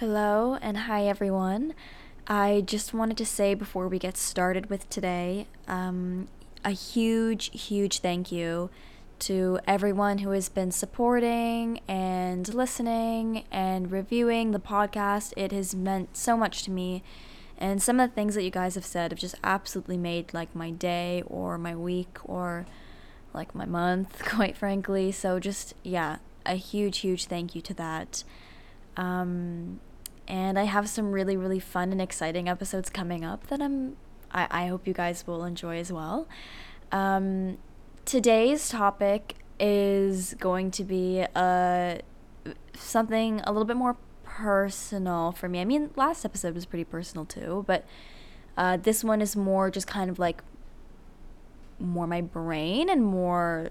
Hello and hi everyone. I just wanted to say before we get started with today, um, a huge, huge thank you to everyone who has been supporting and listening and reviewing the podcast. It has meant so much to me. And some of the things that you guys have said have just absolutely made like my day or my week or like my month, quite frankly. So just yeah, a huge, huge thank you to that. Um, and I have some really, really fun and exciting episodes coming up that I'm I, I hope you guys will enjoy as well. Um, today's topic is going to be uh, something a little bit more personal for me. I mean, last episode was pretty personal too, but uh, this one is more just kind of like more my brain and more,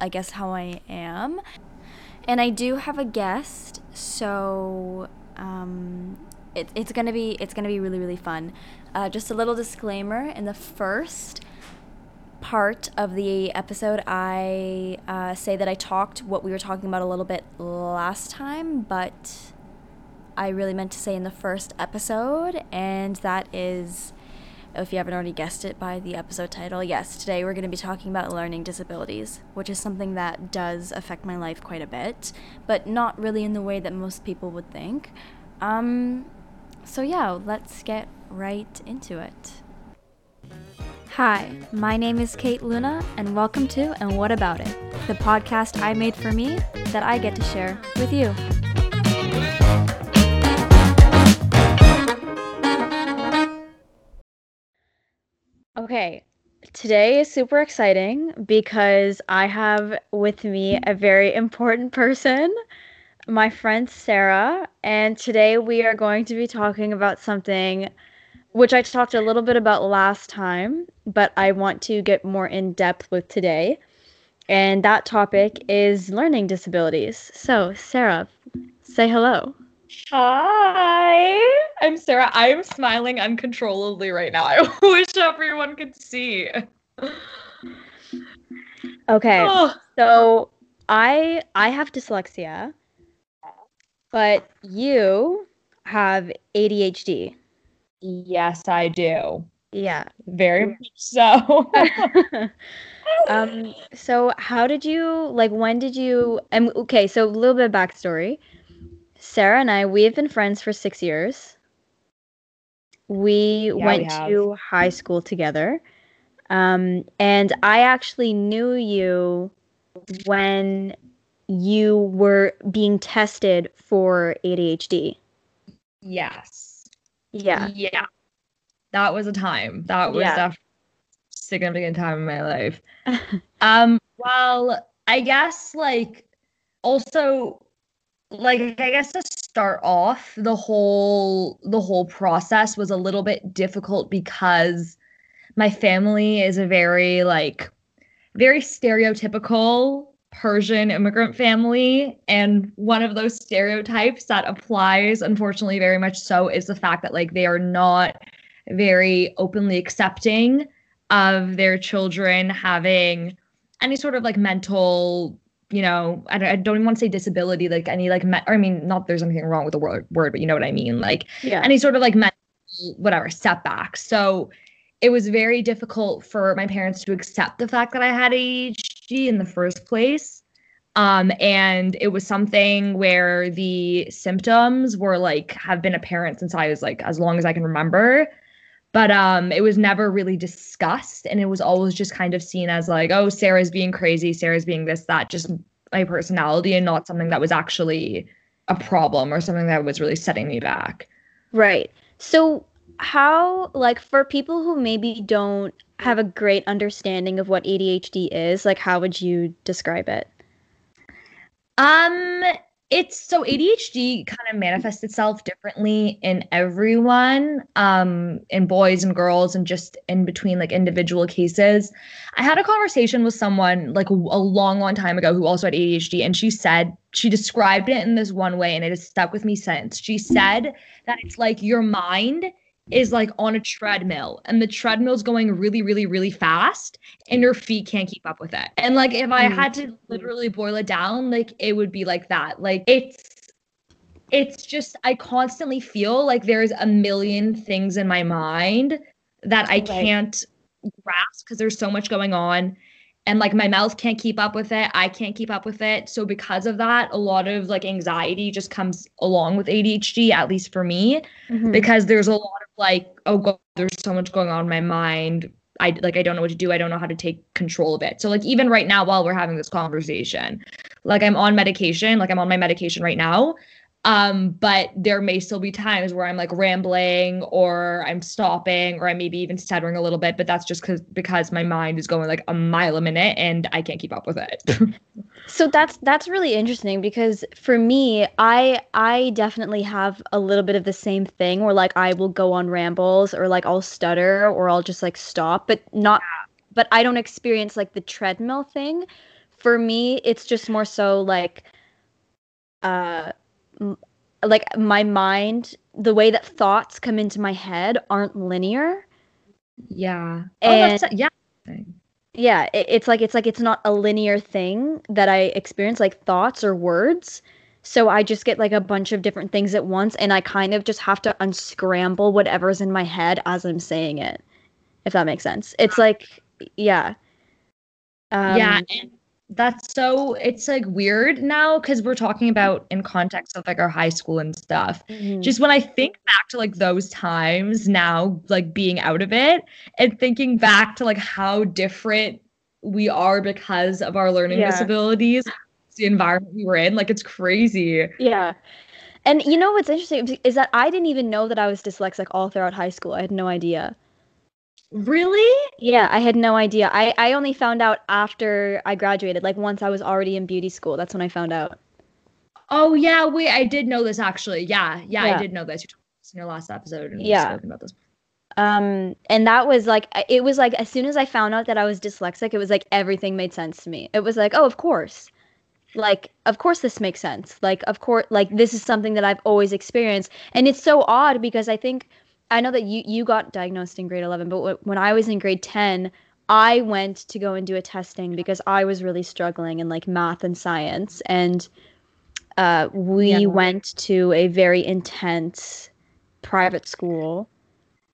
I guess, how I am. And I do have a guest, so um, it, it's gonna be it's gonna be really really fun. Uh, just a little disclaimer: in the first part of the episode, I uh, say that I talked what we were talking about a little bit last time, but I really meant to say in the first episode, and that is. If you haven't already guessed it by the episode title, yes, today we're going to be talking about learning disabilities, which is something that does affect my life quite a bit, but not really in the way that most people would think. Um, so yeah, let's get right into it. Hi, my name is Kate Luna, and welcome to And What About It, the podcast I made for me that I get to share with you. Okay, today is super exciting because I have with me a very important person my friend Sarah, and today we are going to be talking about something which I talked a little bit about last time, but I want to get more in depth with today. And that topic is learning disabilities. So, Sarah, say hello. Hi, I'm Sarah. I am smiling uncontrollably right now. I wish everyone could see. Okay. Oh. So, I I have dyslexia but you have ADHD. Yes, I do. Yeah. Very much so. um so how did you like when did you and okay, so a little bit of backstory. Sarah and I, we have been friends for six years. We yeah, went we to high school together. Um, and I actually knew you when you were being tested for ADHD. Yes. Yeah. Yeah. That was a time. That was yeah. a significant time in my life. um, well, I guess like also like I guess to start off, the whole the whole process was a little bit difficult because my family is a very like very stereotypical Persian immigrant family. And one of those stereotypes that applies, unfortunately, very much so, is the fact that like they are not very openly accepting of their children having any sort of like mental you know I don't, I don't even want to say disability like any like me- i mean not there's anything wrong with the word word but you know what i mean like yeah. any sort of like mental whatever setback so it was very difficult for my parents to accept the fact that i had ADHD in the first place. Um, and it was something where the symptoms were like have been apparent since I was like as long as I can remember. But um, it was never really discussed, and it was always just kind of seen as like, oh, Sarah's being crazy, Sarah's being this, that, just my personality, and not something that was actually a problem or something that was really setting me back. Right. So how like for people who maybe don't have a great understanding of what ADHD is, like how would you describe it? Um it's so ADHD kind of manifests itself differently in everyone, um, in boys and girls, and just in between like individual cases. I had a conversation with someone like a long, long time ago who also had ADHD, and she said she described it in this one way, and it has stuck with me since. She said that it's like your mind is like on a treadmill and the treadmill's going really really really fast and your feet can't keep up with it and like if i mm. had to literally boil it down like it would be like that like it's it's just I constantly feel like there's a million things in my mind that I can't grasp because there's so much going on and like my mouth can't keep up with it i can't keep up with it so because of that a lot of like anxiety just comes along with adhd at least for me mm-hmm. because there's a lot of like oh god there's so much going on in my mind. I like i don't know what to do. I don't know how to take control of it. So like even right now while we're having this conversation like i'm on medication like i'm on my medication right now um, but there may still be times where I'm like rambling or I'm stopping or I maybe even stuttering a little bit, but that's just because because my mind is going like a mile a minute and I can't keep up with it. so that's that's really interesting because for me, I I definitely have a little bit of the same thing where like I will go on rambles or like I'll stutter or I'll just like stop, but not but I don't experience like the treadmill thing. For me, it's just more so like like my mind the way that thoughts come into my head aren't linear. Yeah. Oh, and oh, yeah. Yeah it, it's like it's like it's not a linear thing that i experience like thoughts or words. So i just get like a bunch of different things at once and i kind of just have to unscramble whatever's in my head as i'm saying it if that makes sense. It's like yeah. Um, yeah and that's so it's like weird now because we're talking about in context of like our high school and stuff. Mm-hmm. just when i think back to like those times now like being out of it and thinking back to like how different we are because of our learning yeah. disabilities the environment we were in like it's crazy. Yeah. And you know what's interesting is that i didn't even know that i was dyslexic all throughout high school. I had no idea Really? Yeah, I had no idea. I, I only found out after I graduated, like once I was already in beauty school. That's when I found out. Oh yeah, wait, I did know this actually. Yeah, yeah, yeah. I did know this. You talked this in your last episode and yeah. spoken about this. Um, and that was like it was like as soon as I found out that I was dyslexic, it was like everything made sense to me. It was like, oh, of course. Like, of course this makes sense. Like, of course like this is something that I've always experienced. And it's so odd because I think I know that you you got diagnosed in grade 11, but when I was in grade 10, I went to go and do a testing because I was really struggling in like math and science and uh, we yeah. went to a very intense private school.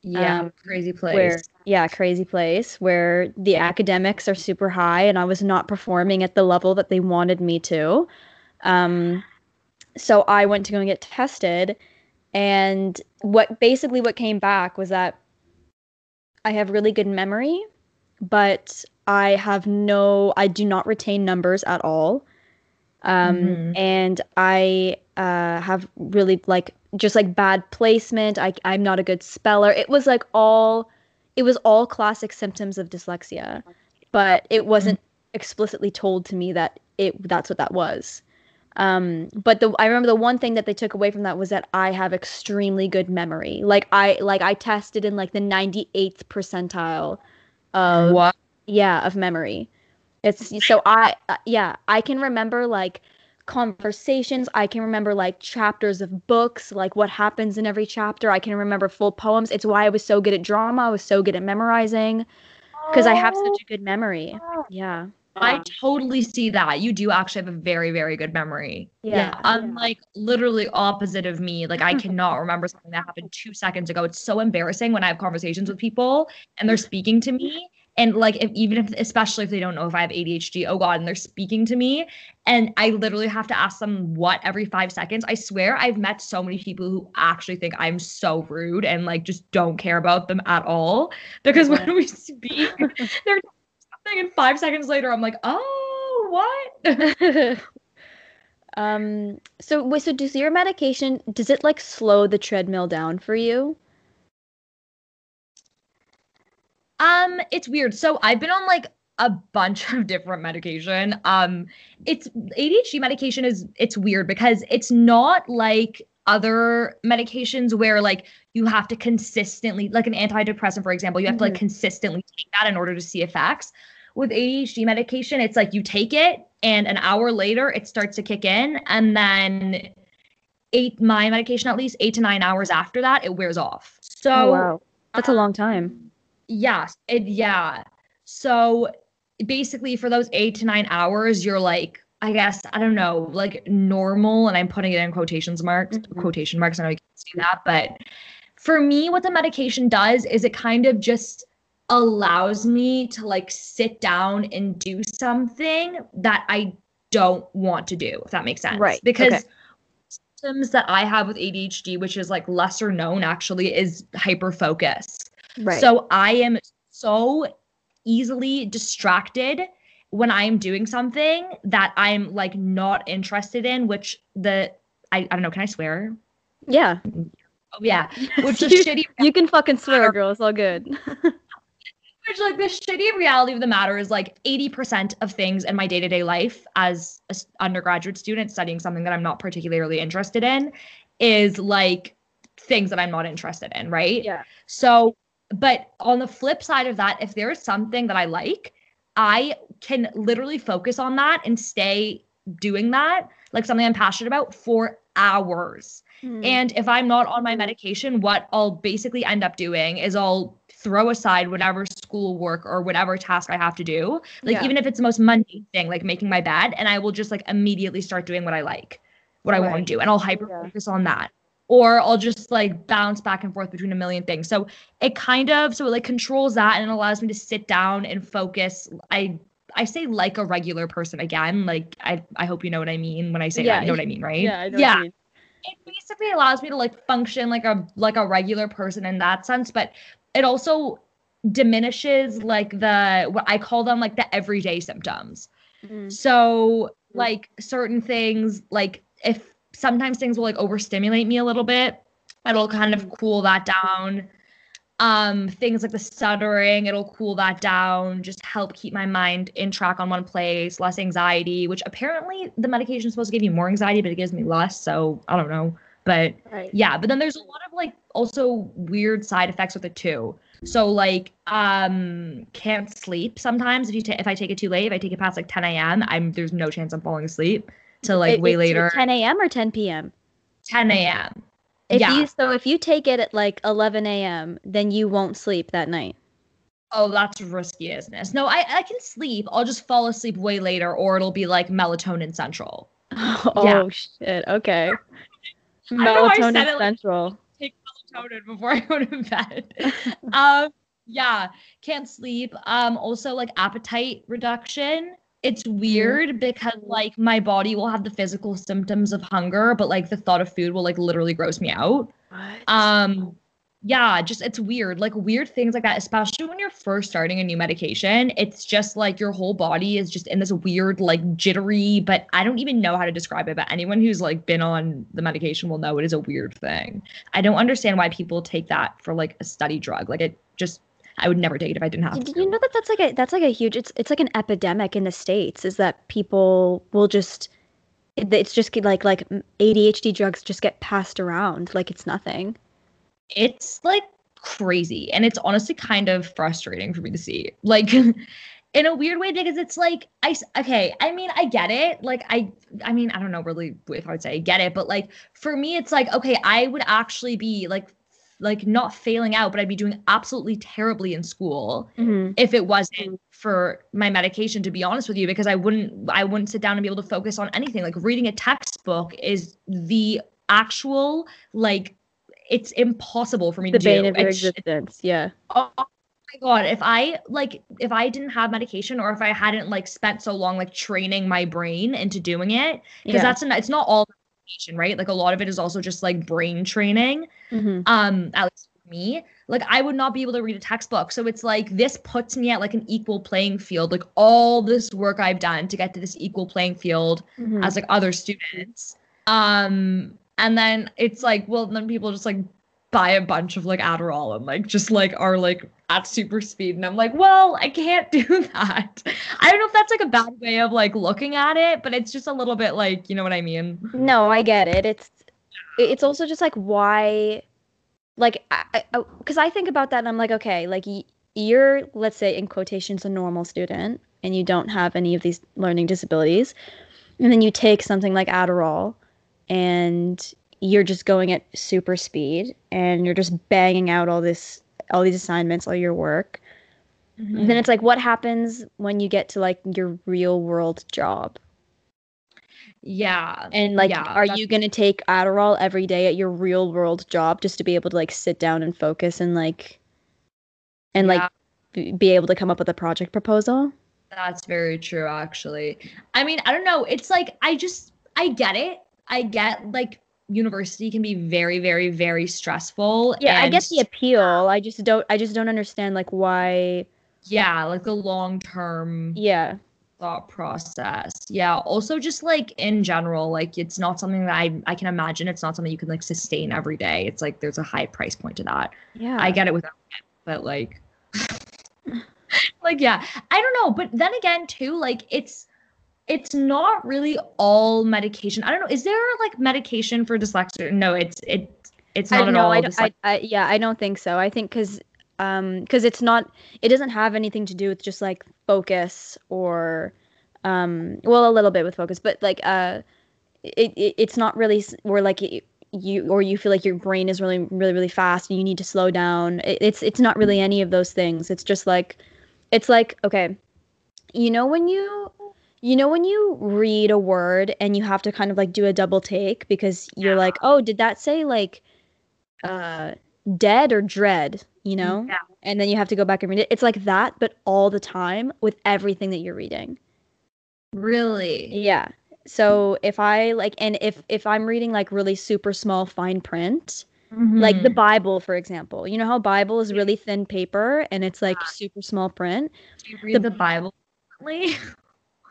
Yeah, um, crazy place. Where, yeah, crazy place where the academics are super high and I was not performing at the level that they wanted me to. Um, so I went to go and get tested and what basically what came back was that I have really good memory, but I have no, I do not retain numbers at all. Um, mm-hmm. and I uh, have really like just like bad placement. I, I'm not a good speller. It was like all, it was all classic symptoms of dyslexia, but it wasn't mm-hmm. explicitly told to me that it that's what that was. Um, but the I remember the one thing that they took away from that was that I have extremely good memory. Like I like I tested in like the 98th percentile of what? yeah, of memory. It's so I uh, yeah, I can remember like conversations, I can remember like chapters of books, like what happens in every chapter. I can remember full poems. It's why I was so good at drama, I was so good at memorizing because I have such a good memory. Yeah. I um, totally see that. You do actually have a very, very good memory. Yeah. yeah. Unlike literally opposite of me. Like I cannot remember something that happened two seconds ago. It's so embarrassing when I have conversations with people and they're speaking to me. And like if even if especially if they don't know if I have ADHD, oh God, and they're speaking to me and I literally have to ask them what every five seconds. I swear I've met so many people who actually think I'm so rude and like just don't care about them at all. Because when we speak, they're something and five seconds later I'm like, oh, what? um so wait, so does your medication does it like slow the treadmill down for you? Um, it's weird. So I've been on like a bunch of different medication. Um, it's ADHD medication is it's weird because it's not like other medications where like you have to consistently like an antidepressant for example you have mm-hmm. to like mm-hmm. consistently take that in order to see effects with ADHD medication, it's like you take it and an hour later it starts to kick in. And then eight, my medication at least, eight to nine hours after that, it wears off. So, oh, wow. That's a long time. Yes. It, yeah. So basically, for those eight to nine hours, you're like I guess I don't know, like normal, and I'm putting it in quotations marks, Mhm. quotation marks. I know you can't see that, but for me, what the medication does is it kind of just allows me to like sit down and do something that I don't want to do, if that makes sense. Right, Because okay. symptoms that I have with ADHD, which is like lesser known actually, is hyper focus. Right. So I am so easily distracted when I am doing something that I'm like not interested in, which the I, I don't know, can I swear? yeah. Oh yeah. Which the you, shitty you can fucking swear, girl. It's all good. like the shitty reality of the matter is like 80% of things in my day-to-day life as an undergraduate student studying something that I'm not particularly interested in is like things that I'm not interested in, right? yeah. So, but on the flip side of that, if there is something that I like, I can literally focus on that and stay doing that, like something I'm passionate about for hours. Mm. And if I'm not on my medication, what I'll basically end up doing is I'll throw aside whatever school work or whatever task I have to do. Like Yeah. even if it's the most mundane thing, like making my bed, and I will just like immediately start doing what I like, what I want to do, and I'll hyper Yeah. focus on that. Or I'll just like bounce back and forth between a million things. So it kind of so it like controls that and it allows me to sit down and focus. I I say like a regular person again. Like I I hope you know what I mean when I say Yeah. that. You know what I mean, right? yeah. I know yeah What you mean. It basically allows me to like function like a like a regular person in that sense but it also diminishes like the what i call them like the everyday symptoms. Mm. so like certain things like if sometimes things will like overstimulate me a little bit it'll kind of cool that down um things like the stuttering it'll cool that down just help keep my mind in track on one place less anxiety which apparently the medication is supposed to give you more anxiety but it gives me less so i don't know but Right. yeah but then there's a lot of like also weird side effects with it too so like um can't sleep sometimes if you ta- if i take it too late if i take it past like 10 a.m i'm there's no chance i'm falling asleep till like It- way it's later 10 a.m. or 10 p.m. 10 a.m If yeah you so if you take it at like 11 a.m., then you won't sleep that night. oh that's risky business no i i can sleep i'll just fall asleep way later or it'll be like melatonin central oh shit. Okay. I I said Melatonin it like- central. take melatonin before I go to bed. um, yeah, can't sleep. Um, also like appetite reduction. It's weird because like my body will have the physical symptoms of hunger, but like the thought of food will like literally gross me out. What? Um, yeah, just it's weird. Like weird things like that, especially when you're first starting a new medication. It's just like your whole body is just in this weird, like jittery, but I don't even know how to describe it. But anyone who's like been on the medication will know it is a weird thing. I don't understand why people take that for like a study drug. Like it just I would never take it if I didn't have Did to. you know that that's like a that's like a huge it's it's like an epidemic in the states is that people will just it's just like like ADHD drugs just get passed around like it's nothing. it's like crazy and it's honestly kind of frustrating for me to see like in a weird way because it's like I okay i mean i get it like i i mean i don't know really if i would say I get it but like for me it's like okay i would actually be like like not failing out but i'd be doing absolutely terribly in school Mm-hmm. if it wasn't for my medication to be honest with you because i wouldn't i wouldn't sit down and be able to focus on anything like reading a textbook is the actual like it's impossible for me The to bane do of your It's- existence. Yeah. oh my god if i like if i didn't have medication or if i hadn't like spent so long like training my brain into doing it because Yeah. that's an, it's not all right? Like a lot of it is also just like brain training Mhm. um at least for me. Like i would not be able to read a textbook. So it's like this puts me at like an equal playing field. Like all this work i've done to get to this equal playing field Mhm. as like other students. Um and then it's like well then people just like buy a bunch of like adderall and like just like are like at super speed. And i'm like well i can't do that. I don't know if that's like a bad way of like looking at it but it's just a little bit like you know what i mean? No, I get it. It's it's also just like why like I because oh, I, think about that and I'm like okay, like you're let's say in quotations a normal student and you don't have any of these learning disabilities and then you take something like Adderall and you're just going at super speed and you're just banging out all this all these assignments, all your work. Mm-hmm. Then it's like what happens when you get to like your real world job? Yeah. And like, yeah, are you gonna take Adderall every day at your real world job just to be able to like sit down and focus and like, and Yeah. like be able to come up with a project proposal? That's very true, actually. I mean, I don't know. It's like, I just, I get it. I get like university can be very, very, very stressful. Yeah, I get the appeal. I just don't. I just don't understand like why. Yeah, like the long term Yeah. thought process. Yeah. Also, just like in general, like it's not something that I, I can imagine. It's not something you can like sustain every day. It's like there's a high price point to that. Yeah. I get it without it, but like, like yeah, I don't know. But then again, too, like it's it's not really all medication. I don't know. Is there like medication for dyslexia? No, it's it it's not I, at no, all. I, I, I, yeah, I don't think so. I think because um because it's not it doesn't have anything to do with just like focus or um well a little bit with focus but like uh it, it it's not really where like it, you or you feel like your brain is really really really fast and you need to slow down it, it's it's not really any of those things it's just like it's like okay you know when you you know when you read a word and you have to kind of like do a double take because you're like oh did that say like uh dead or dread? You know? Yeah. and then you have to go back and read it. It's like that but all the time with everything that you're reading. Really. yeah. So if i like and if if i'm reading like really super small fine print like the Mhm. bible for example you know how bible is really thin paper and it's like super small print? Do you read the, Bible recently?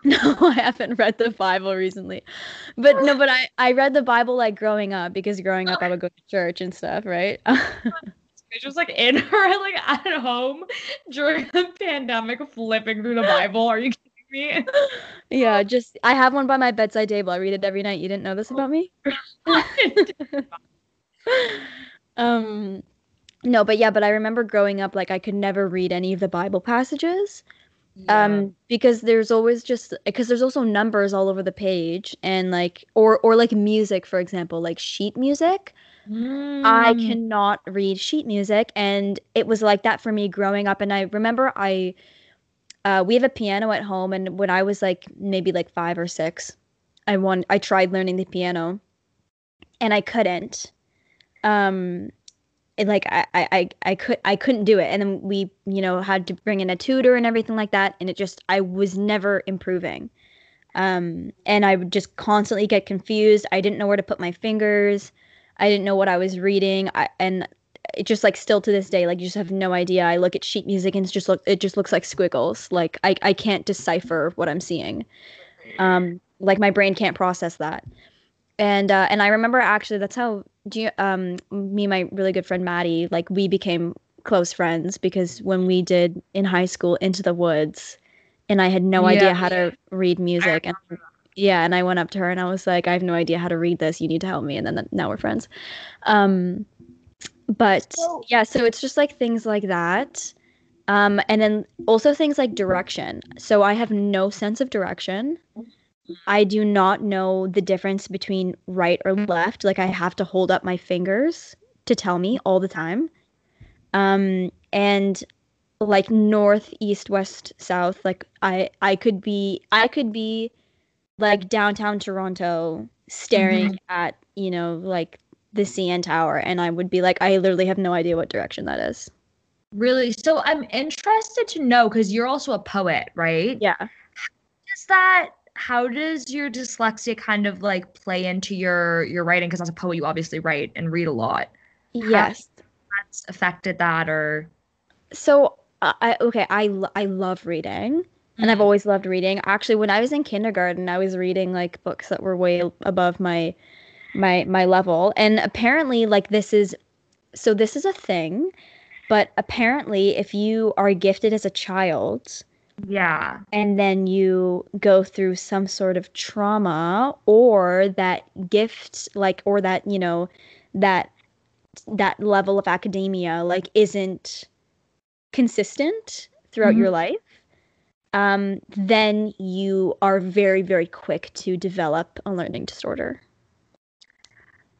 no i haven't read the bible recently. But no but i i read the bible like growing up because growing up i would go to church and stuff right? It's just like in her like at home during the pandemic, flipping through the Bible. Are you kidding me? yeah just i have one by my bedside table. I read it every night. You didn't know this about me? Um no but yeah but i remember growing up like i could never read any of the bible passages um because there's always just because there's also numbers all over the page and like or or like music for example like sheet music I Mm. cannot read sheet music, and it was like that for me growing up. And I remember I, uh, we have a piano at home, and when I was like maybe like five or six, I won. I tried learning the piano, and I couldn't. Um, and like I, I, I, could, I couldn't do it. And then we, you know, had to bring in a tutor and everything like that, and it just, I was never improving. Um, and I would just constantly get confused. I didn't know where to put my fingers. I didn't know what I was reading. I, and it just like still to this day, like you just have no idea. I look at sheet music and it's just look it just looks like squiggles. Like I, I can't decipher what I'm seeing. Um like my brain can't process that. And uh and I remember actually that's how um me and my really good friend Maddie, like we became close friends because when we did in high school Into the Woods and I had no idea how to read music and yeah and i went up to her and i was like i have no idea how to read this. You need to help me. And then now we're friends. Um but So- yeah so it's just like things like that. Um and then also things like direction. So i have no sense of direction i do not know the difference between right or left. Like i have to hold up my fingers to tell me all the time. Um and like north east west south like i i could be i could be like downtown toronto staring at you know like the cn tower and i would be like i literally have no idea what direction that is. Really? So I'm interested to know because you're also a poet, right? yeah. Is that how does your dyslexia kind of like play into your your writing? Because as a poet, you obviously write and read a lot. yes That's affected that, or so uh, i okay i lo- i love reading and I've always loved reading. Actually, when I was in kindergarten, I was reading like books that were way above my my my level. And apparently like this is so this is a thing, but apparently if you are gifted as a child yeah, and then you go through some sort of trauma or that gift like or that, you know, that that level of academia like isn't consistent throughout your life um, then you are very, very quick to develop a learning disorder.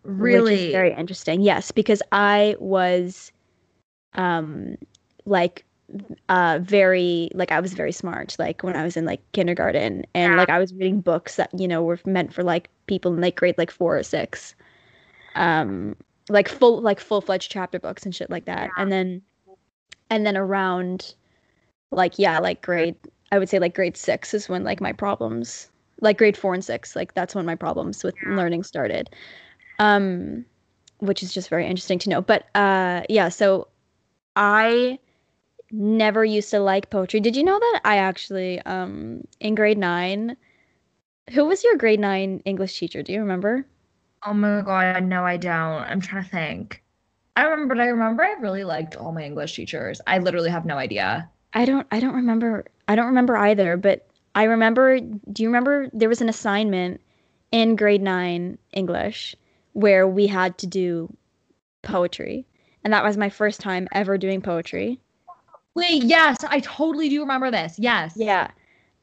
Really. very interesting. Yes, because I was um, like uh very like I was very smart like when I was in like kindergarten. And like I was reading books that you know were meant for like people in like grade like 4 or 6 um like full like full-fledged chapter books and shit like that. Yeah. and then and then around like yeah like grade I would say like grade 6 is when like my problems like grade 4 and 6 like that's when my problems with yeah. learning started. Um which is just very interesting to know. But uh yeah so I never used to like poetry. Did you know that I actually um in grade 9 Who was your grade 9 English teacher? Do you remember? Oh my god, no I don't. I'm trying to think. I remember but I remember I really liked all my English teachers. I literally have no idea. I don't I don't remember I don't remember either, but I remember do you remember there was an assignment in grade 9 English where we had to do poetry. And that was my first time ever doing poetry. Wait, yes, I totally do remember this. Yes. Yeah.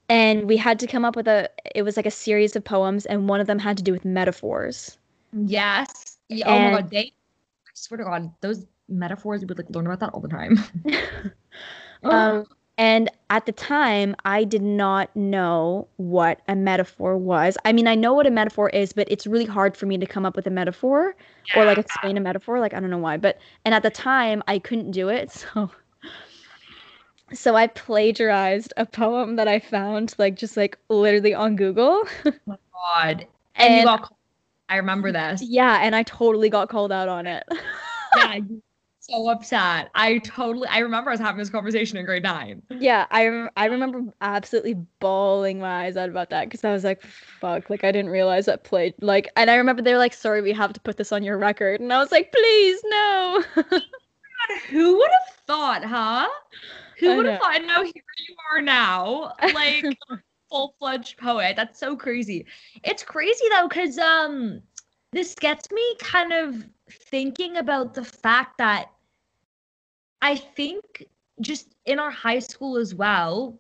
And we had to come up with a it was like a series of poems and one of them had to do with metaphors. Yes. Yeah, oh my god, they I swear to god, those metaphors we would like learn about that all the time. um and at the time, I did not know what a metaphor was. I mean, I know what a metaphor is, but it's really hard for me to come up with a metaphor yeah. or like explain a metaphor. Like, I don't know why. But, and at the time, I couldn't do it. So so I plagiarized a poem that I found like just like literally on Google. oh my god. And, and you got I remember this. Yeah, and I totally got called out on it. yeah, so upset. I totally I remember us having this conversation in grade 9. Yeah, I I remember absolutely bawling my eyes out about that cuz I was like fuck, like I didn't realize that played like and I remember they were like sorry we have to put this on your record and I was like please no. God, who would have thought, huh? Who would have thought? Now here you are now, like full fledged poet. That's so crazy. It's crazy though, because um, this gets me kind of thinking about the fact that I think just in our high school as well,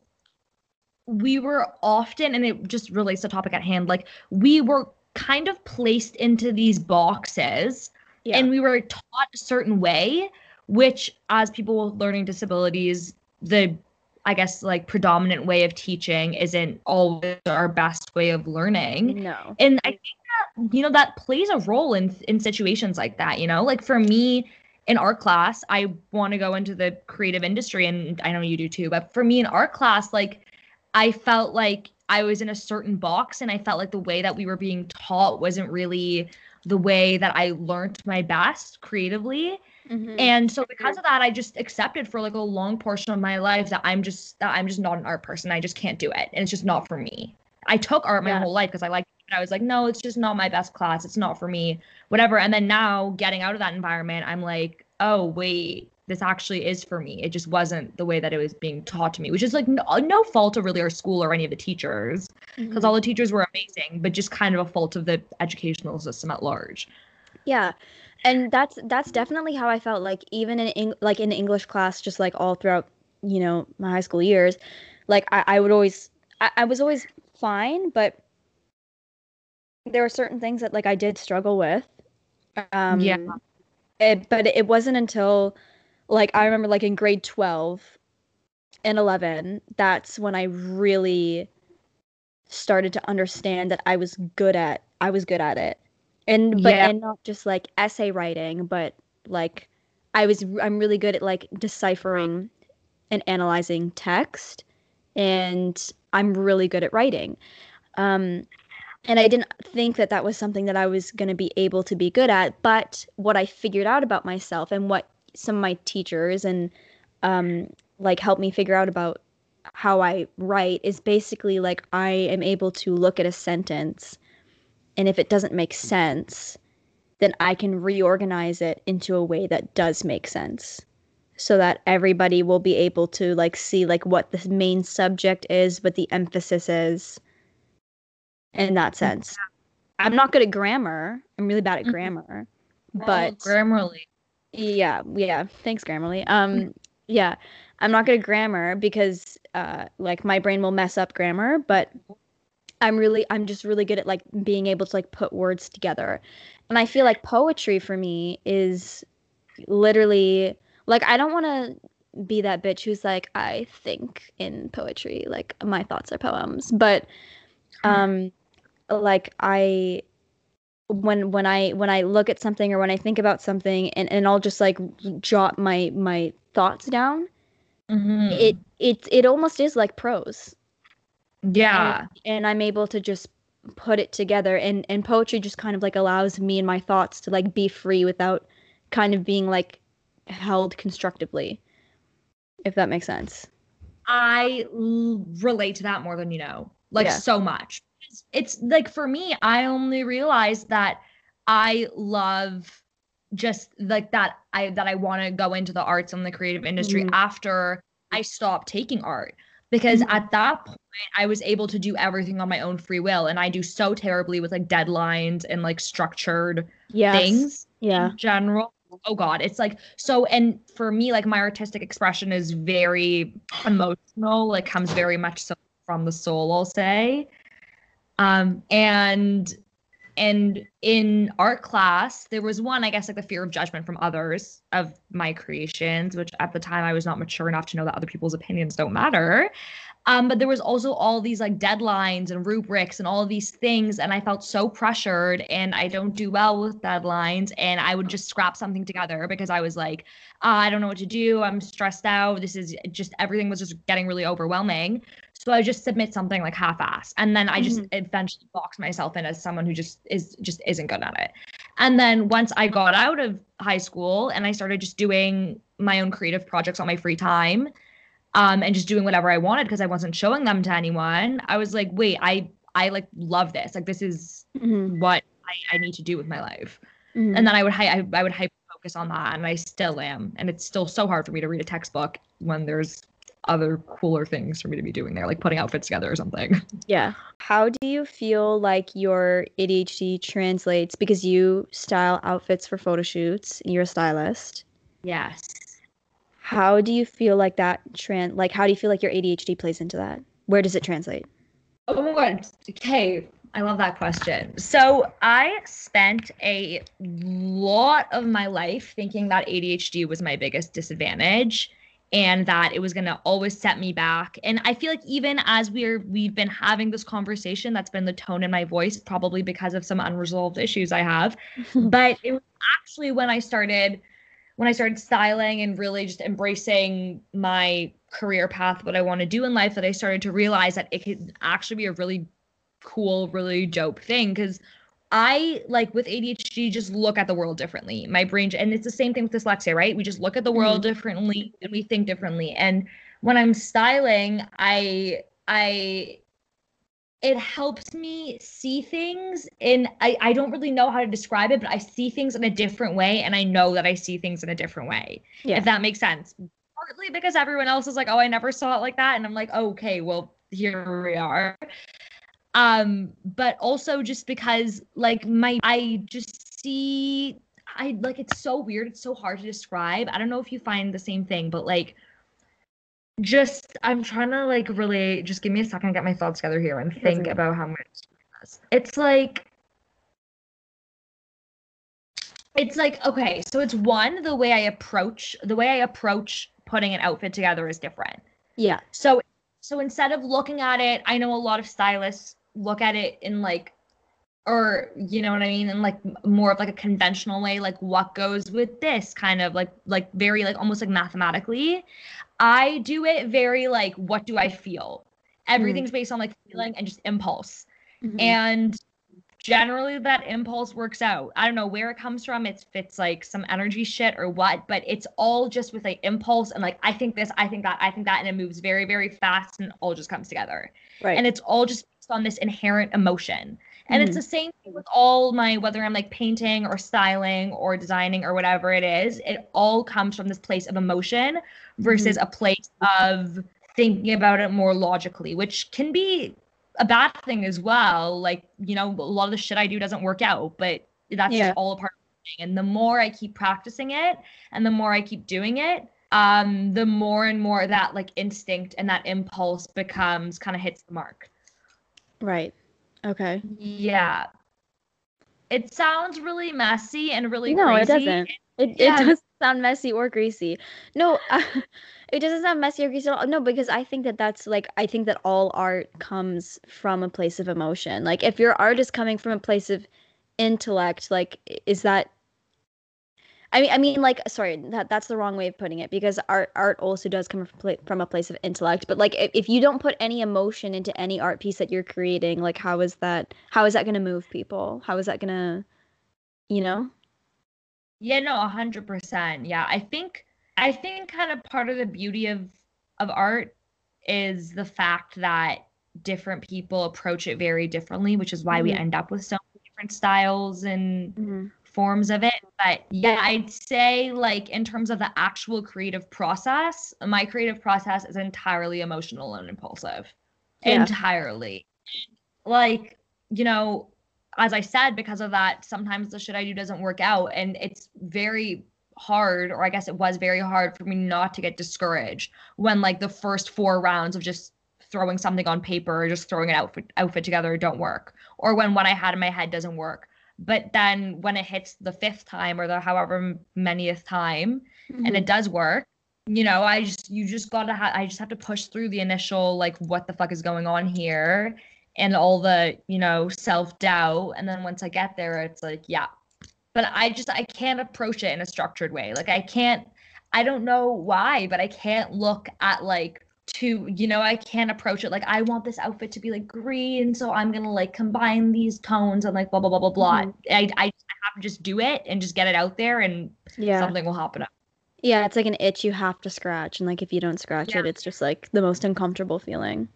we were often, and it just relates to the topic at hand, like we were kind of placed into these boxes yeah. and we were taught a certain way, which as people with learning disabilities the I guess like predominant way of teaching isn't always our best way of learning. No. And I think that you know that plays a role in in situations like that, you know? Like for me in art class, I want to go into the creative industry and I know you do too, but for me in art class like I felt like I was in a certain box and I felt like the way that we were being taught wasn't really the way that I learned my best creatively. Mm-hmm. And so because of that, I just accepted for like a long portion of my life that I'm just that I'm just not an art person. I just can't do it. And it's just not for me. I took art my yeah. whole life because I liked it. I was like, no, it's just not my best class. It's not for me. Whatever. And then now getting out of that environment, I'm like, oh wait, this actually is for me. It just wasn't the way that it was being taught to me, which is like no, no fault of really our school or any of the teachers, because mm-hmm. all the teachers were amazing, but just kind of a fault of the educational system at large. Yeah and that's that's definitely how I felt like even in like in English class just like all throughout you know my high school years like I, I would always I, I was always fine but there were certain things that like I did struggle with. Um yeah. it, but it wasn't until like I remember like in grade 12 and 11 that's when I really started to understand that I was good at I was good at it and but yeah. and not just like essay writing but like i was i'm really good at like deciphering and analyzing text and i'm really good at writing um and i didn't think that that was something that i was going to be able to be good at but what i figured out about myself and what some of my teachers and um like helped me figure out about how i write is basically like i am able to look at a sentence and if it doesn't make sense, then I can reorganize it into a way that does make sense so that everybody will be able to like see like what the main subject is, what the emphasis is in that sense. I'm not good at grammar. I'm really bad at mm-hmm. grammar. But oh, Grammarly. Yeah, yeah. Thanks, Grammarly. Um yeah. I'm not good at grammar because uh like my brain will mess up grammar, but I'm really I'm just really good at like being able to like put words together. And I feel like poetry for me is literally like I don't want to be that bitch who's like, I think in poetry, like my thoughts are poems. But um like I when when I when I look at something or when I think about something and, and I'll just like jot my my thoughts down, mm-hmm. it it it almost is like prose. Yeah. And, and I'm able to just put it together and and poetry just kind of like allows me and my thoughts to like be free without kind of being like held constructively if that makes sense i l- relate to that more than you know like yeah. so much it's, it's like for me i only realized that i love just like that i that i want to go into the arts and the creative industry mm-hmm. after i stopped taking art because mm-hmm. at that point I was able to do everything on my own free will and I do so terribly with like deadlines and like structured yes. things yeah in general oh god it's like so and for me like my artistic expression is very emotional like comes very much so from the soul I'll say um and and in art class there was one i guess like the fear of judgment from others of my creations which at the time i was not mature enough to know that other people's opinions don't matter. Um, but there was also all these like deadlines and rubrics and all these things and i felt so pressured and i don't do well with deadlines and i would just scrap something together because i was like uh, i don't know what to do. I'm stressed out. This is just everything was just getting really overwhelming so I just submit something like half-ass, and then I just mm-hmm. eventually box myself in as someone who just is just isn't good at it. And then once I got out of high school and I started just doing my own creative projects on my free time, um, and just doing whatever I wanted because I wasn't showing them to anyone, I was like, wait, I I like love this. Like this is mm-hmm. what I, I need to do with my life. Mm-hmm. And then I would I, I would hyper focus on that, and I still am. And it's still so hard for me to read a textbook when there's other cooler things for me to be doing there, like putting outfits together or something. Yeah. How do you feel like your ADHD translates because you style outfits for photo shoots? You're a stylist. Yes. How do you feel like that trans like how do you feel like your ADHD plays into that? Where does it translate? Oh my god. Okay. I love that question. So I spent a lot of my life thinking that ADHD was my biggest disadvantage and that it was going to always set me back. And i feel like even as we're we've been having this conversation that's been the tone in my voice probably because of some unresolved issues i have. But it was actually when i started when i started styling and really just embracing my career path what i want to do in life that i started to realize that it could actually be a really cool really dope thing. Because I like with ADHD just look at the world differently. My brain and it's the same thing with dyslexia, right? We just look at the world mm-hmm. differently and we think differently. And when I'm styling, I I it helps me see things and I, I don't really know how to describe it, but I see things in a different way and I know that I see things in a different way. Yeah. If that makes sense. Partly because everyone else is like, oh, I never saw it like that. And I'm like, okay, well, here we are um but also just because like my i just see i like it's so weird it's so hard to describe. I don't know if you find the same thing but like just i'm trying to like really just give me a second to get my thoughts together here and think about how much it's like it's like okay so it's one the way i approach the way i approach putting an outfit together is different. Yeah. So so instead of looking at it i know a lot of stylists look at it in like or you know what i mean? In like more of like a conventional way like what goes with this kind of like like very like almost like mathematically. I do it very like what do i feel? Everything's mm-hmm. based on like feeling and just impulse. Mm-hmm. and generally that impulse works out. I don't know where it comes from. It's it's like some energy shit or what but it's all just with like impulse and like i think this i think that i think that and it moves very very fast and all just comes together. Right. And it's all just on this inherent emotion. And mm-hmm. it's the same thing with all my, whether I'm like painting or styling or designing or whatever it is, it all comes from this place of emotion versus mm-hmm. a place of thinking about it more logically, which can be a bad thing as well. Like, you know, a lot of the shit I do doesn't work out, but that's yeah. just all a part. And the more I keep practicing it and the more I keep doing it, um, the more and more that like instinct and that impulse becomes kind of hits the mark. Right. Okay. Yeah. It sounds really messy and really no, crazy. it doesn't. It, yeah. it does. sound messy or greasy. No, uh, it doesn't sound messy or greasy. No, because I think that that's like I think that all art comes from a place of emotion. Like if your art is coming from a place of intellect, like is that I mean, I mean, like, sorry, that that's the wrong way of putting it because art art also does come from a place of intellect. But like, if, if you don't put any emotion into any art piece that you're creating, like, how is that? How is that going to move people? How is that going to, you know? Yeah, no, a hundred percent. Yeah, I think I think kind of part of the beauty of of art is the fact that different people approach it very differently, which is why mm-hmm. we end up with so many different styles and mm-hmm forms of it. But yeah, I'd say, like, in terms of the actual creative process, my creative process is entirely emotional and impulsive. Yeah. Entirely. Like, you know, as I said, because of that, sometimes the shit I do doesn't work out. And it's very hard, or I guess it was very hard for me not to get discouraged when, like, the first four rounds of just throwing something on paper or just throwing an outfit outfit together don't work or when what i had in my head doesn't work but then when it hits the fifth time or the however manyth time mm-hmm. and it mm-hmm. does work you know i just you just gotta ha- i just have to push through the initial like what the fuck is going on here and all the you know self-doubt and then once i get there it's like yeah but i just i can't approach it in a structured way like i can't i don't know why but i can't look at like to you know i can't approach it. Like i want this outfit to be like green so i'm gonna like combine these tones and like blah blah blah blah blah. Mm-hmm. I, I have to just do it and just get it out there and yeah. something will happen up. Yeah it's like an itch you have to scratch and like if you don't scratch yeah. it it's just like the most uncomfortable feeling.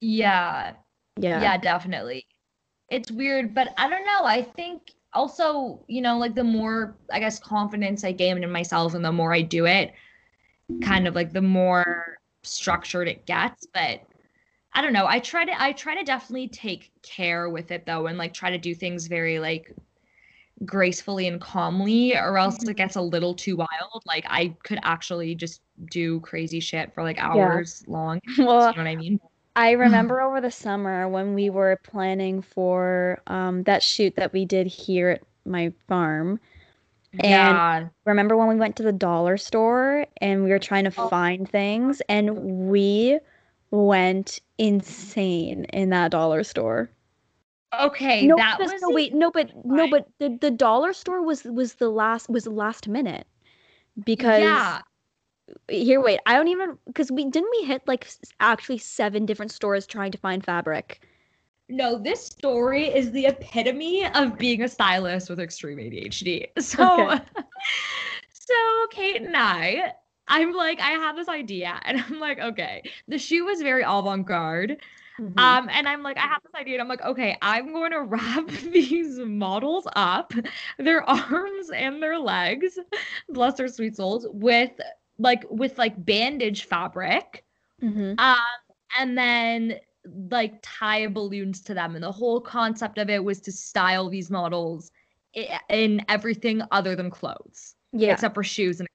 Yeah. Yeah. Yeah definitely. It's weird but i don't know i think also you know like the more i guess confidence i gain in myself and the more i do it kind of like the more structured it gets but i don't know i try to i try to definitely take care with it though and like try to do things very like gracefully and calmly or else mm-hmm. it gets a little too wild like i could actually just do crazy shit for like hours yeah. long well you know what i mean I remember over the summer when we were planning for um, that shoot that we did here at my farm. And yeah. remember when we went to the dollar store and we were trying to oh. find things and we went insane in that dollar store. Okay, no, that was no wait, no, but no, but the, the dollar store was was the last was the last minute because yeah. Here, wait. I don't even because we didn't we hit like actually seven different stores trying to find fabric. No, this story is the epitome of being a stylist with extreme ADHD. So, okay. so Kate and I, I'm like, I have this idea, and I'm like, okay, the shoe was very avant-garde. Mm-hmm. Um, and I'm like, I have this idea, and I'm like, okay, I'm going to wrap these models up, their arms and their legs, bless their sweet souls, with like with like bandage fabric. Mm-hmm. Um, and then like tie balloons to them. And the whole concept of it was to style these models in everything other than clothes yeah. except for shoes and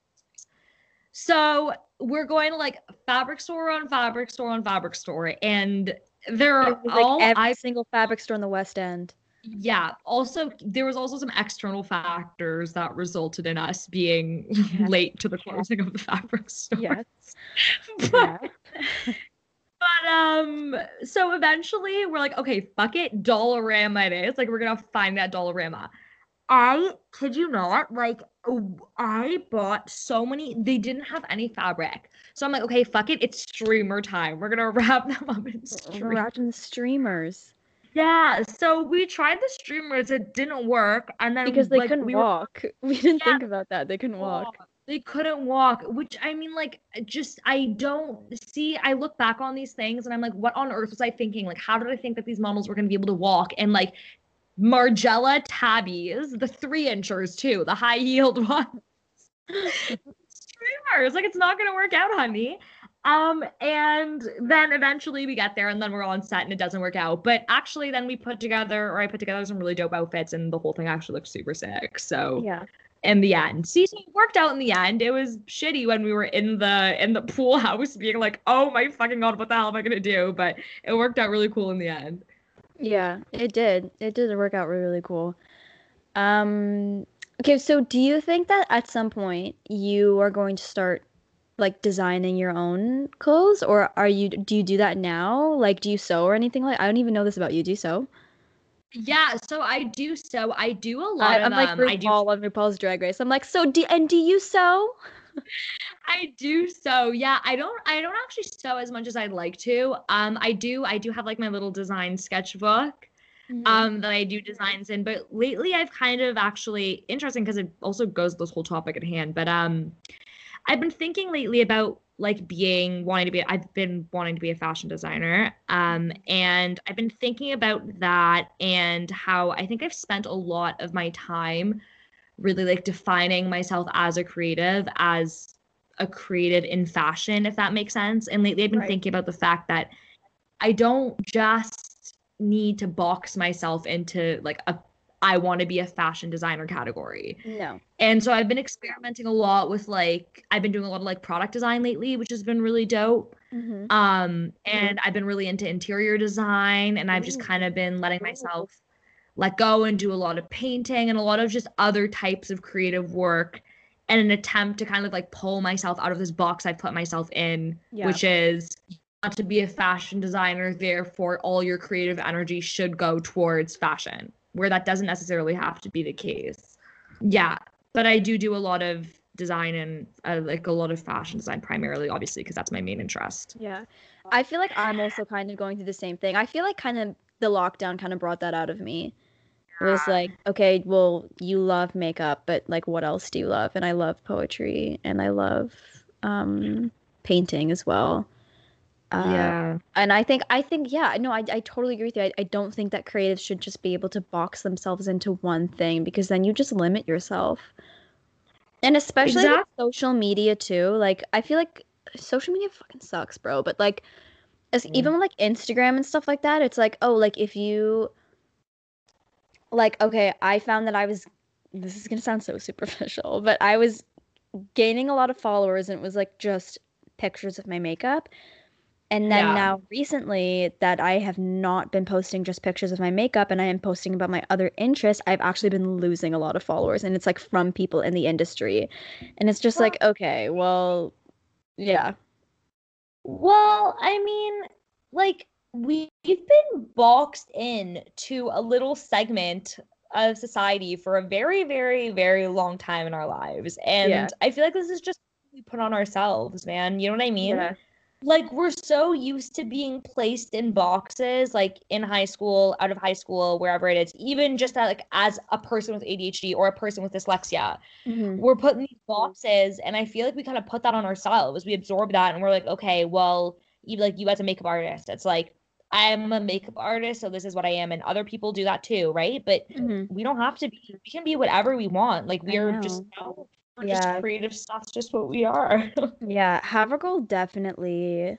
so we're going to like fabric store on fabric store on fabric store. And there are all every I, single fabric store in the west end. Yeah. Also there was also some external factors that resulted in us being yes. late to the closing of the fabric store yes. but, but um, so eventually we're like, okay, fuck it, Dollarama it is. Like we're gonna find that Dollarama. I kid you not, like I bought so many. They didn't have any fabric, so I'm like, okay, fuck it, it's streamer time. We're gonna wrap them up in streamers. Wrap in streamers. Yeah, so we tried the streamers. It didn't work, and then because they like, couldn't we walk. Were, we didn't yeah, think about that. They couldn't walk they couldn't walk which i mean like just i don't see i look back on these things and i'm like what on earth was i thinking? Like how did i think that these models were going to be able to walk? And like Margiela Tabis the three inchers too the high yield ones. Streamers like it's not going to work out honey. Um and then eventually we get there and then we're on set and it doesn't work out. But actually then we put together or i put together some really dope outfits and the whole thing actually looked super sick so yeah in the end. See, so it worked out in the end. It was shitty when we were in the in the pool house being like, oh my fucking god, what the hell am I gonna do? But it worked out really cool in the end. Yeah, it did. It did work out really, really cool. Um Okay, so do you think that at some point you are going to start like designing your own clothes or are you do you do that now? Like do you sew or anything like I don't even know this about you. Do you sew? Yeah, so I do sew. I do a lot I, of I'm like um, RuPaul I do on RuPaul's Drag Race. I'm like, so do and do you sew? I do sew. Yeah, I don't I don't actually sew as much as I'd like to. Um I do I do have like my little design sketchbook mm-hmm. um that I do designs in, but lately I've kind of actually interesting because it also goes this whole topic at hand, but um I've been thinking lately about like being wanting to be I've been wanting to be a fashion designer um and I've been thinking about that and how I think I've spent a lot of my time really like defining myself as a creative as a creative in fashion if that makes sense and lately I've been right. thinking about the fact that I don't just need to box myself into like a I want to be a fashion designer category. No. And so I've been experimenting a lot with like I've been doing a lot of like product design lately, which has been really dope. Mm-hmm. Um and I've been really into interior design and I've just kind of been letting myself let go and do a lot of painting and a lot of just other types of creative work in an attempt to kind of like pull myself out of this box I've put myself in, yeah. which is not to be a fashion designer, therefore all your creative energy should go towards fashion where that doesn't necessarily have to be the case. Yeah, but I do do a lot of design and uh, like a lot of fashion design primarily obviously because that's my main interest. Yeah. I feel like I'm also kind of going through the same thing. I feel like kind of the lockdown kind of brought that out of me. It was like, okay, well, you love makeup, but like what else do you love? And I love poetry and I love um painting as well. Uh, yeah. And I think, I think, yeah, no, I, I totally agree with you. I, I don't think that creatives should just be able to box themselves into one thing because then you just limit yourself. And especially exactly. with social media too. Like, I feel like social media fucking sucks, bro. But like, as, mm. even like Instagram and stuff like that, it's like, oh, like if you, like, okay, I found that I was, this is gonna sound so superficial, but I was gaining a lot of followers and it was like just pictures of my makeup and then yeah. now recently that I have not been posting just pictures of my makeup and I am posting about my other interests, I've actually been losing a lot of followers and it's like from people in the industry. And it's just like, okay, well, yeah. Well, I mean, like we've been boxed in to a little segment of society for a very, very, very long time in our lives. And yeah. I feel like this is just we put on ourselves, man. You know what I mean? Yeah like we're so used to being placed in boxes like in high school out of high school wherever it is even just that like as a person with adhd or a person with dyslexia. Mm-hmm. we're put in these boxes and i feel like we kind of put that on ourselves. We absorb that and we're like okay well you like you as a makeup artist. It's like i'm a makeup artist so this is what i am and other people do that too right? But mm-hmm. we don't have to be. We can be whatever we want. Like we're just we're yeah. just creative stuff just what we are yeah havergal definitely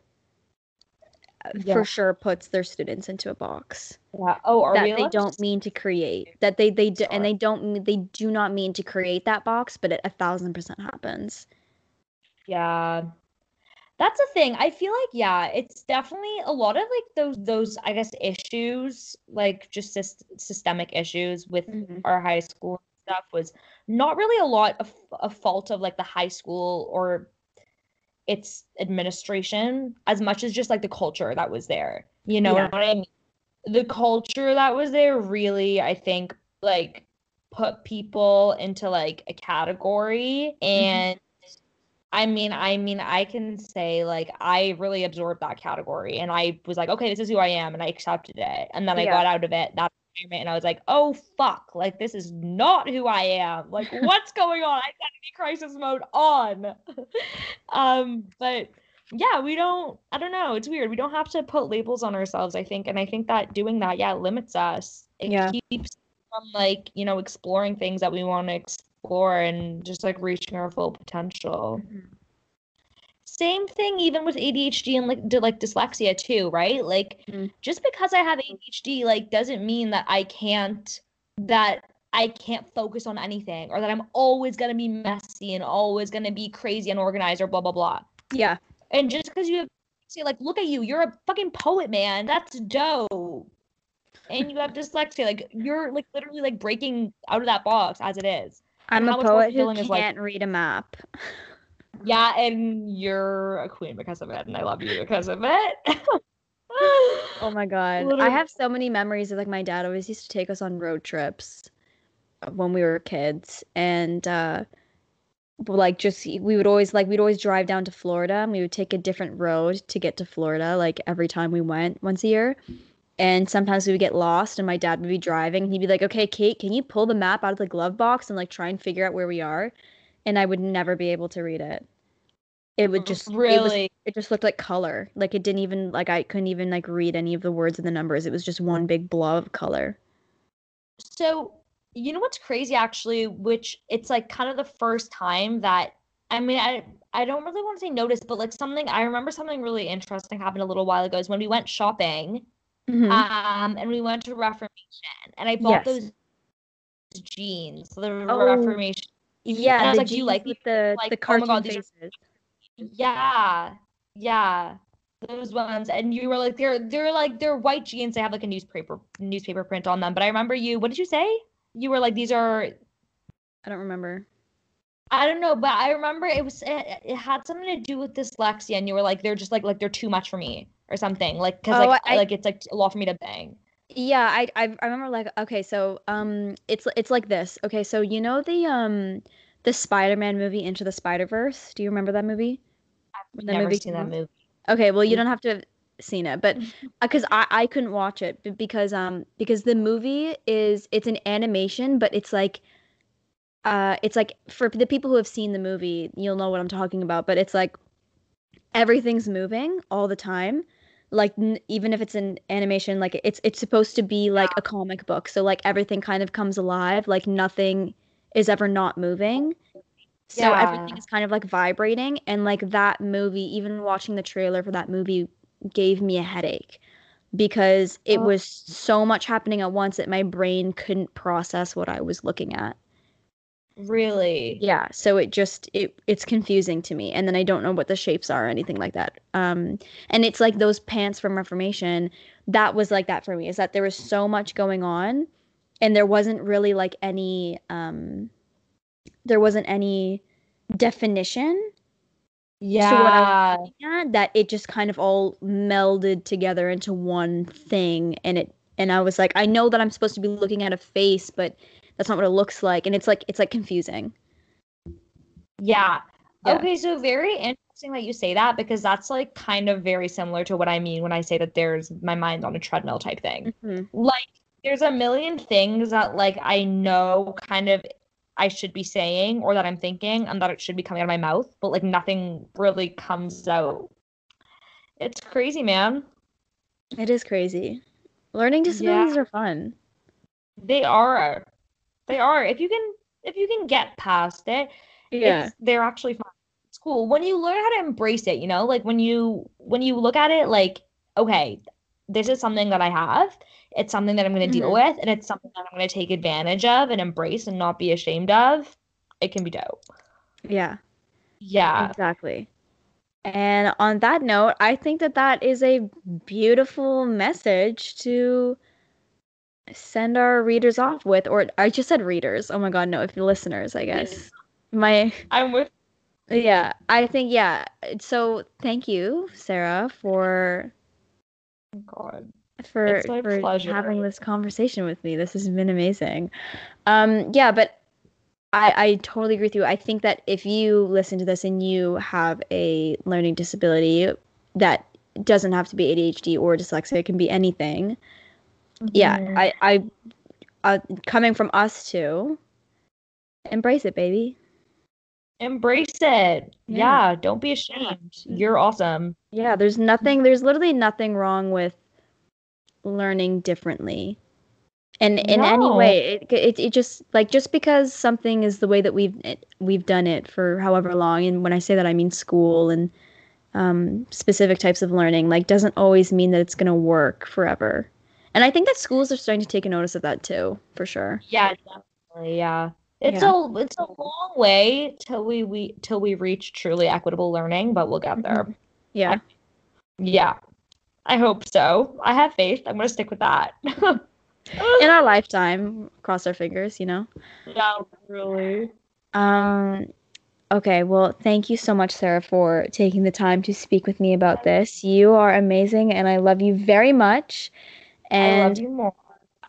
yeah. for sure puts their students into a box yeah oh that they don't mean to create that they they do, and they don't they do not mean to create that box but it a thousand percent happens yeah that's a thing i feel like yeah it's definitely a lot of like those those i guess issues like just systemic issues with mm-hmm. our high school stuff was not really a lot of a fault of like the high school or its administration as much as just like the culture that was there. You know yeah. what I mean? The culture that was there really, I think, like put people into like a category mm-hmm. and mm-hmm. I mean, I mean, I can say like I really absorbed that category and I was like, okay, this is who I am and I accepted it. And then I got out of it. And I was like, oh fuck, like this is not who I am. Like, what's going on? Identity crisis mode on. um, but yeah, we don't I don't know, it's weird. We don't have to put labels on ourselves, I think. And I think that doing that, yeah, limits us. It yeah. keeps from like, you know, exploring things that we want to explore and just like reaching our full potential. Mm-hmm same thing even with ADHD and like like dyslexia too, right? Like mm-hmm. just because I have ADHD like doesn't mean that I can't that I can't focus on anything or that I'm always going to be messy and always going to be crazy and organized or blah blah blah. Yeah. And just because you have say like look at you, you're a fucking poet, man. That's dope. And you have dyslexia like you're like literally like breaking out of that box as it is. I'm a poet who can't like, read a map. Yeah, and you're a queen because of it, and I love you because of it. oh my god. Literally. I have so many memories of like my dad always used to take us on road trips when we were kids and uh like just we would always like we'd always drive down to Florida and we would take a different road to get to Florida like every time we went once a year. And sometimes we would get lost and my dad would be driving and he'd be like, "Okay, Kate, can you pull the map out of the glove box and like try and figure out where we are?" And I would never be able to read it. It would just really it, was, it just looked like color. Like it didn't even like I couldn't even like read any of the words and the numbers. It was just one big blob of color. So you know what's crazy actually, which it's like kind of the first time that I mean I I don't really want to say notice, but like something I remember something really interesting happened a little while ago is when we went shopping. Mm-hmm. Um and we went to Reformation and I bought yes. those jeans, the oh, Reformation. Yeah, and I was like, Do you like the like, the cartoon oh God, faces? Yeah. Yeah those ones and you were like they're they're like they're white jeans they have like a newspaper newspaper print on them but i remember you what did you say you were like these are I don't remember. I don't know, but I remember it was it, it, had something to do with dyslexia, and you were like, they're just like like they're too much for me or something, like because oh, like I, like it's like a lot for me to bang. Yeah, I, I I remember like okay, so um, it's it's like this. Okay, so you know the um the Spider-Man movie Into the Spider-Verse. Do you remember that movie? I've never movie seen that movie. Okay, well you don't have to have seen it, but because uh, I I couldn't watch it because um because the movie is it's an animation, but it's like uh it's like for the people who have seen the movie, you'll know what I'm talking about. But it's like everything's moving all the time like n- even if it's an animation like it's it's supposed to be like a comic book so like everything kind of comes alive like nothing is ever not moving so yeah. everything is kind of like vibrating and like that movie even watching the trailer for that movie gave me a headache because it oh. was so much happening at once that my brain couldn't process what I was looking at. Really? Yeah, so it just it it's confusing to me and then I don't know what the shapes are or anything like that. Um and it's like those pants from Reformation that was like that for me is that there was so much going on and there wasn't really like any um there wasn't any definition yeah. to what I was at, that it just kind of all melded together into one thing and it and I was like, I know that I'm supposed to be looking at a face, but that's not what it looks like. And it's like it's like confusing. Yeah. yeah. Okay, so very interesting that you say that because that's like kind of very similar to what I mean when I say that there's my mind on a treadmill type thing. Mm-hmm. Like there's a million things that like I know kind of I should be saying or that I'm thinking and that it should be coming out of my mouth, but like nothing really comes out. It's crazy, man. It is crazy. Learning disabilities yeah. are fun. They are. They are. If you can if you can get past it, yeah. they're actually fun. It's cool. When you learn how to embrace it, you know, like when you when you look at it like, okay, this is something that I have it's something that I'm going to deal mm-hmm. with and it's something that I'm going to take advantage of and embrace and not be ashamed of, it can be dope. Yeah. Yeah. Exactly. And on that note, I think that that is a beautiful message to send our readers off with or I just said readers. Oh my god, no, if listeners, I guess. My I'm with Yeah, I think yeah. So, thank you, Sarah, for oh God for for pleasure. having this conversation with me. This has been amazing. Um, yeah, but I, I totally agree with you. I think that if you listen to this and you have a learning disability that doesn't have to be ADHD or dyslexia, it can be anything. Mm-hmm. Yeah, I, I, uh, coming from us too, embrace it, baby. Embrace it. Yeah, yeah don't be ashamed. You're awesome. Yeah, there's nothing, there's literally nothing wrong with learning differently. And in no. any way it, it, it just like just because something is the way that we've we've done it for however long and when i say that i mean school and um, specific types of learning like doesn't always mean that it's going to work forever. And i think that schools are starting to take a notice of that too for sure. Yeah definitely yeah. It's yeah. a it's a long way till we we till we reach truly equitable learning but we'll get there. Mm-hmm. yeah. Yeah I hope so. I have faith. I'm going to stick with that. in our lifetime. Cross our fingers, you know. Yeah, really. Um. Okay, well, thank you so much, Sarah, for taking the time to speak with me about this. You are amazing, and I love you very much. And I love you more.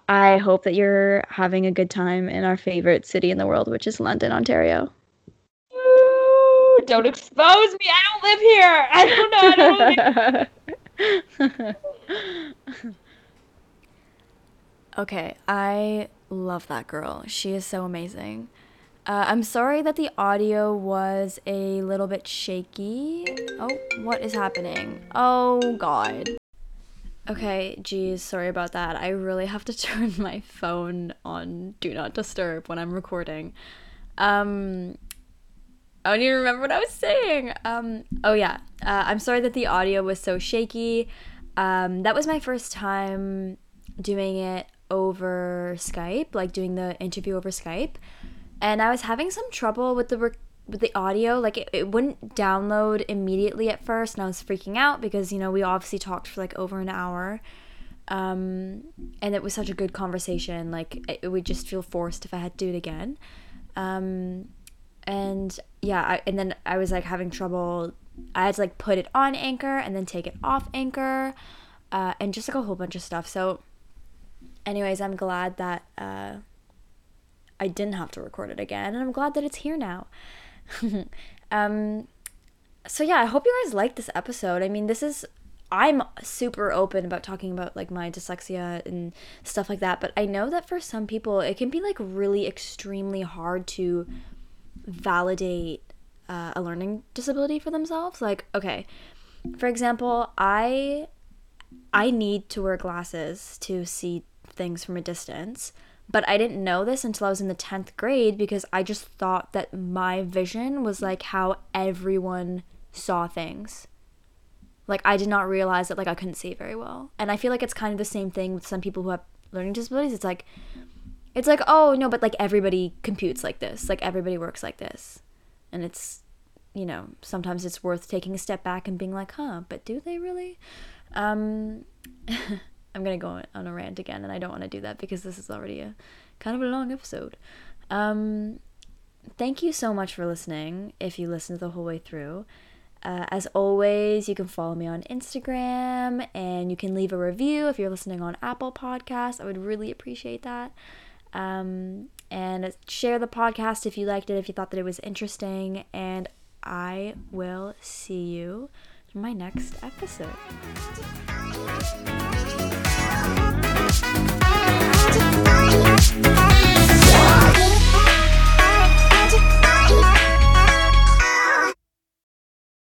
I hope that you're having a good time in our favorite city in the world, which is London, Ontario. Ooh, don't expose me. I don't live here. I don't know. I don't live okay, I love that girl. She is so amazing. Uh, I'm sorry that the audio was a little bit shaky. Oh, what is happening? Oh, God. Okay, geez, sorry about that. I really have to turn my phone on Do Not Disturb when I'm recording. Um, I don't even remember what I was saying. Um, oh yeah, uh, I'm sorry that the audio was so shaky. Um, that was my first time doing it over Skype, like doing the interview over Skype, and I was having some trouble with the with the audio. Like it, it wouldn't download immediately at first and i was freaking out because you know we obviously talked for like over an hour. Um, and it was such a good conversation. Like it, it, would just feel forced if i had to do it again. Um, and yeah I, and then i was like having trouble i had to like put it on anchor and then take it off anchor uh, and just like a whole bunch of stuff so anyways i'm glad that uh, i didn't have to record it again and i'm glad that it's here now um, so yeah, I hope you guys liked this episode. I mean, this is I'm super open about talking about like my dyslexia and stuff like that, but I know that for some people it can be like really extremely hard to validate uh, a learning disability for themselves. Like, okay, for example, I I need to wear glasses to see things from a distance. But I didn't know this until I was in the 10th grade because I just thought that my vision was like how everyone saw things. Like I did not realize that like I couldn't see very well. And I feel like it's kind of the same thing with some people who have learning disabilities. It's like it's like, "Oh, no, but like everybody computes like this. Like everybody works like this." And it's you know, sometimes it's worth taking a step back and being like, "Huh, but do they really?" Um I'm gonna go on a rant again, and I don't want to do that because this is already a kind of a long episode. Um, thank you so much for listening. If you listened the whole way through, uh, as always, you can follow me on Instagram, and you can leave a review if you're listening on Apple Podcasts. I would really appreciate that. Um, and share the podcast if you liked it, if you thought that it was interesting, and I will see you in my next episode.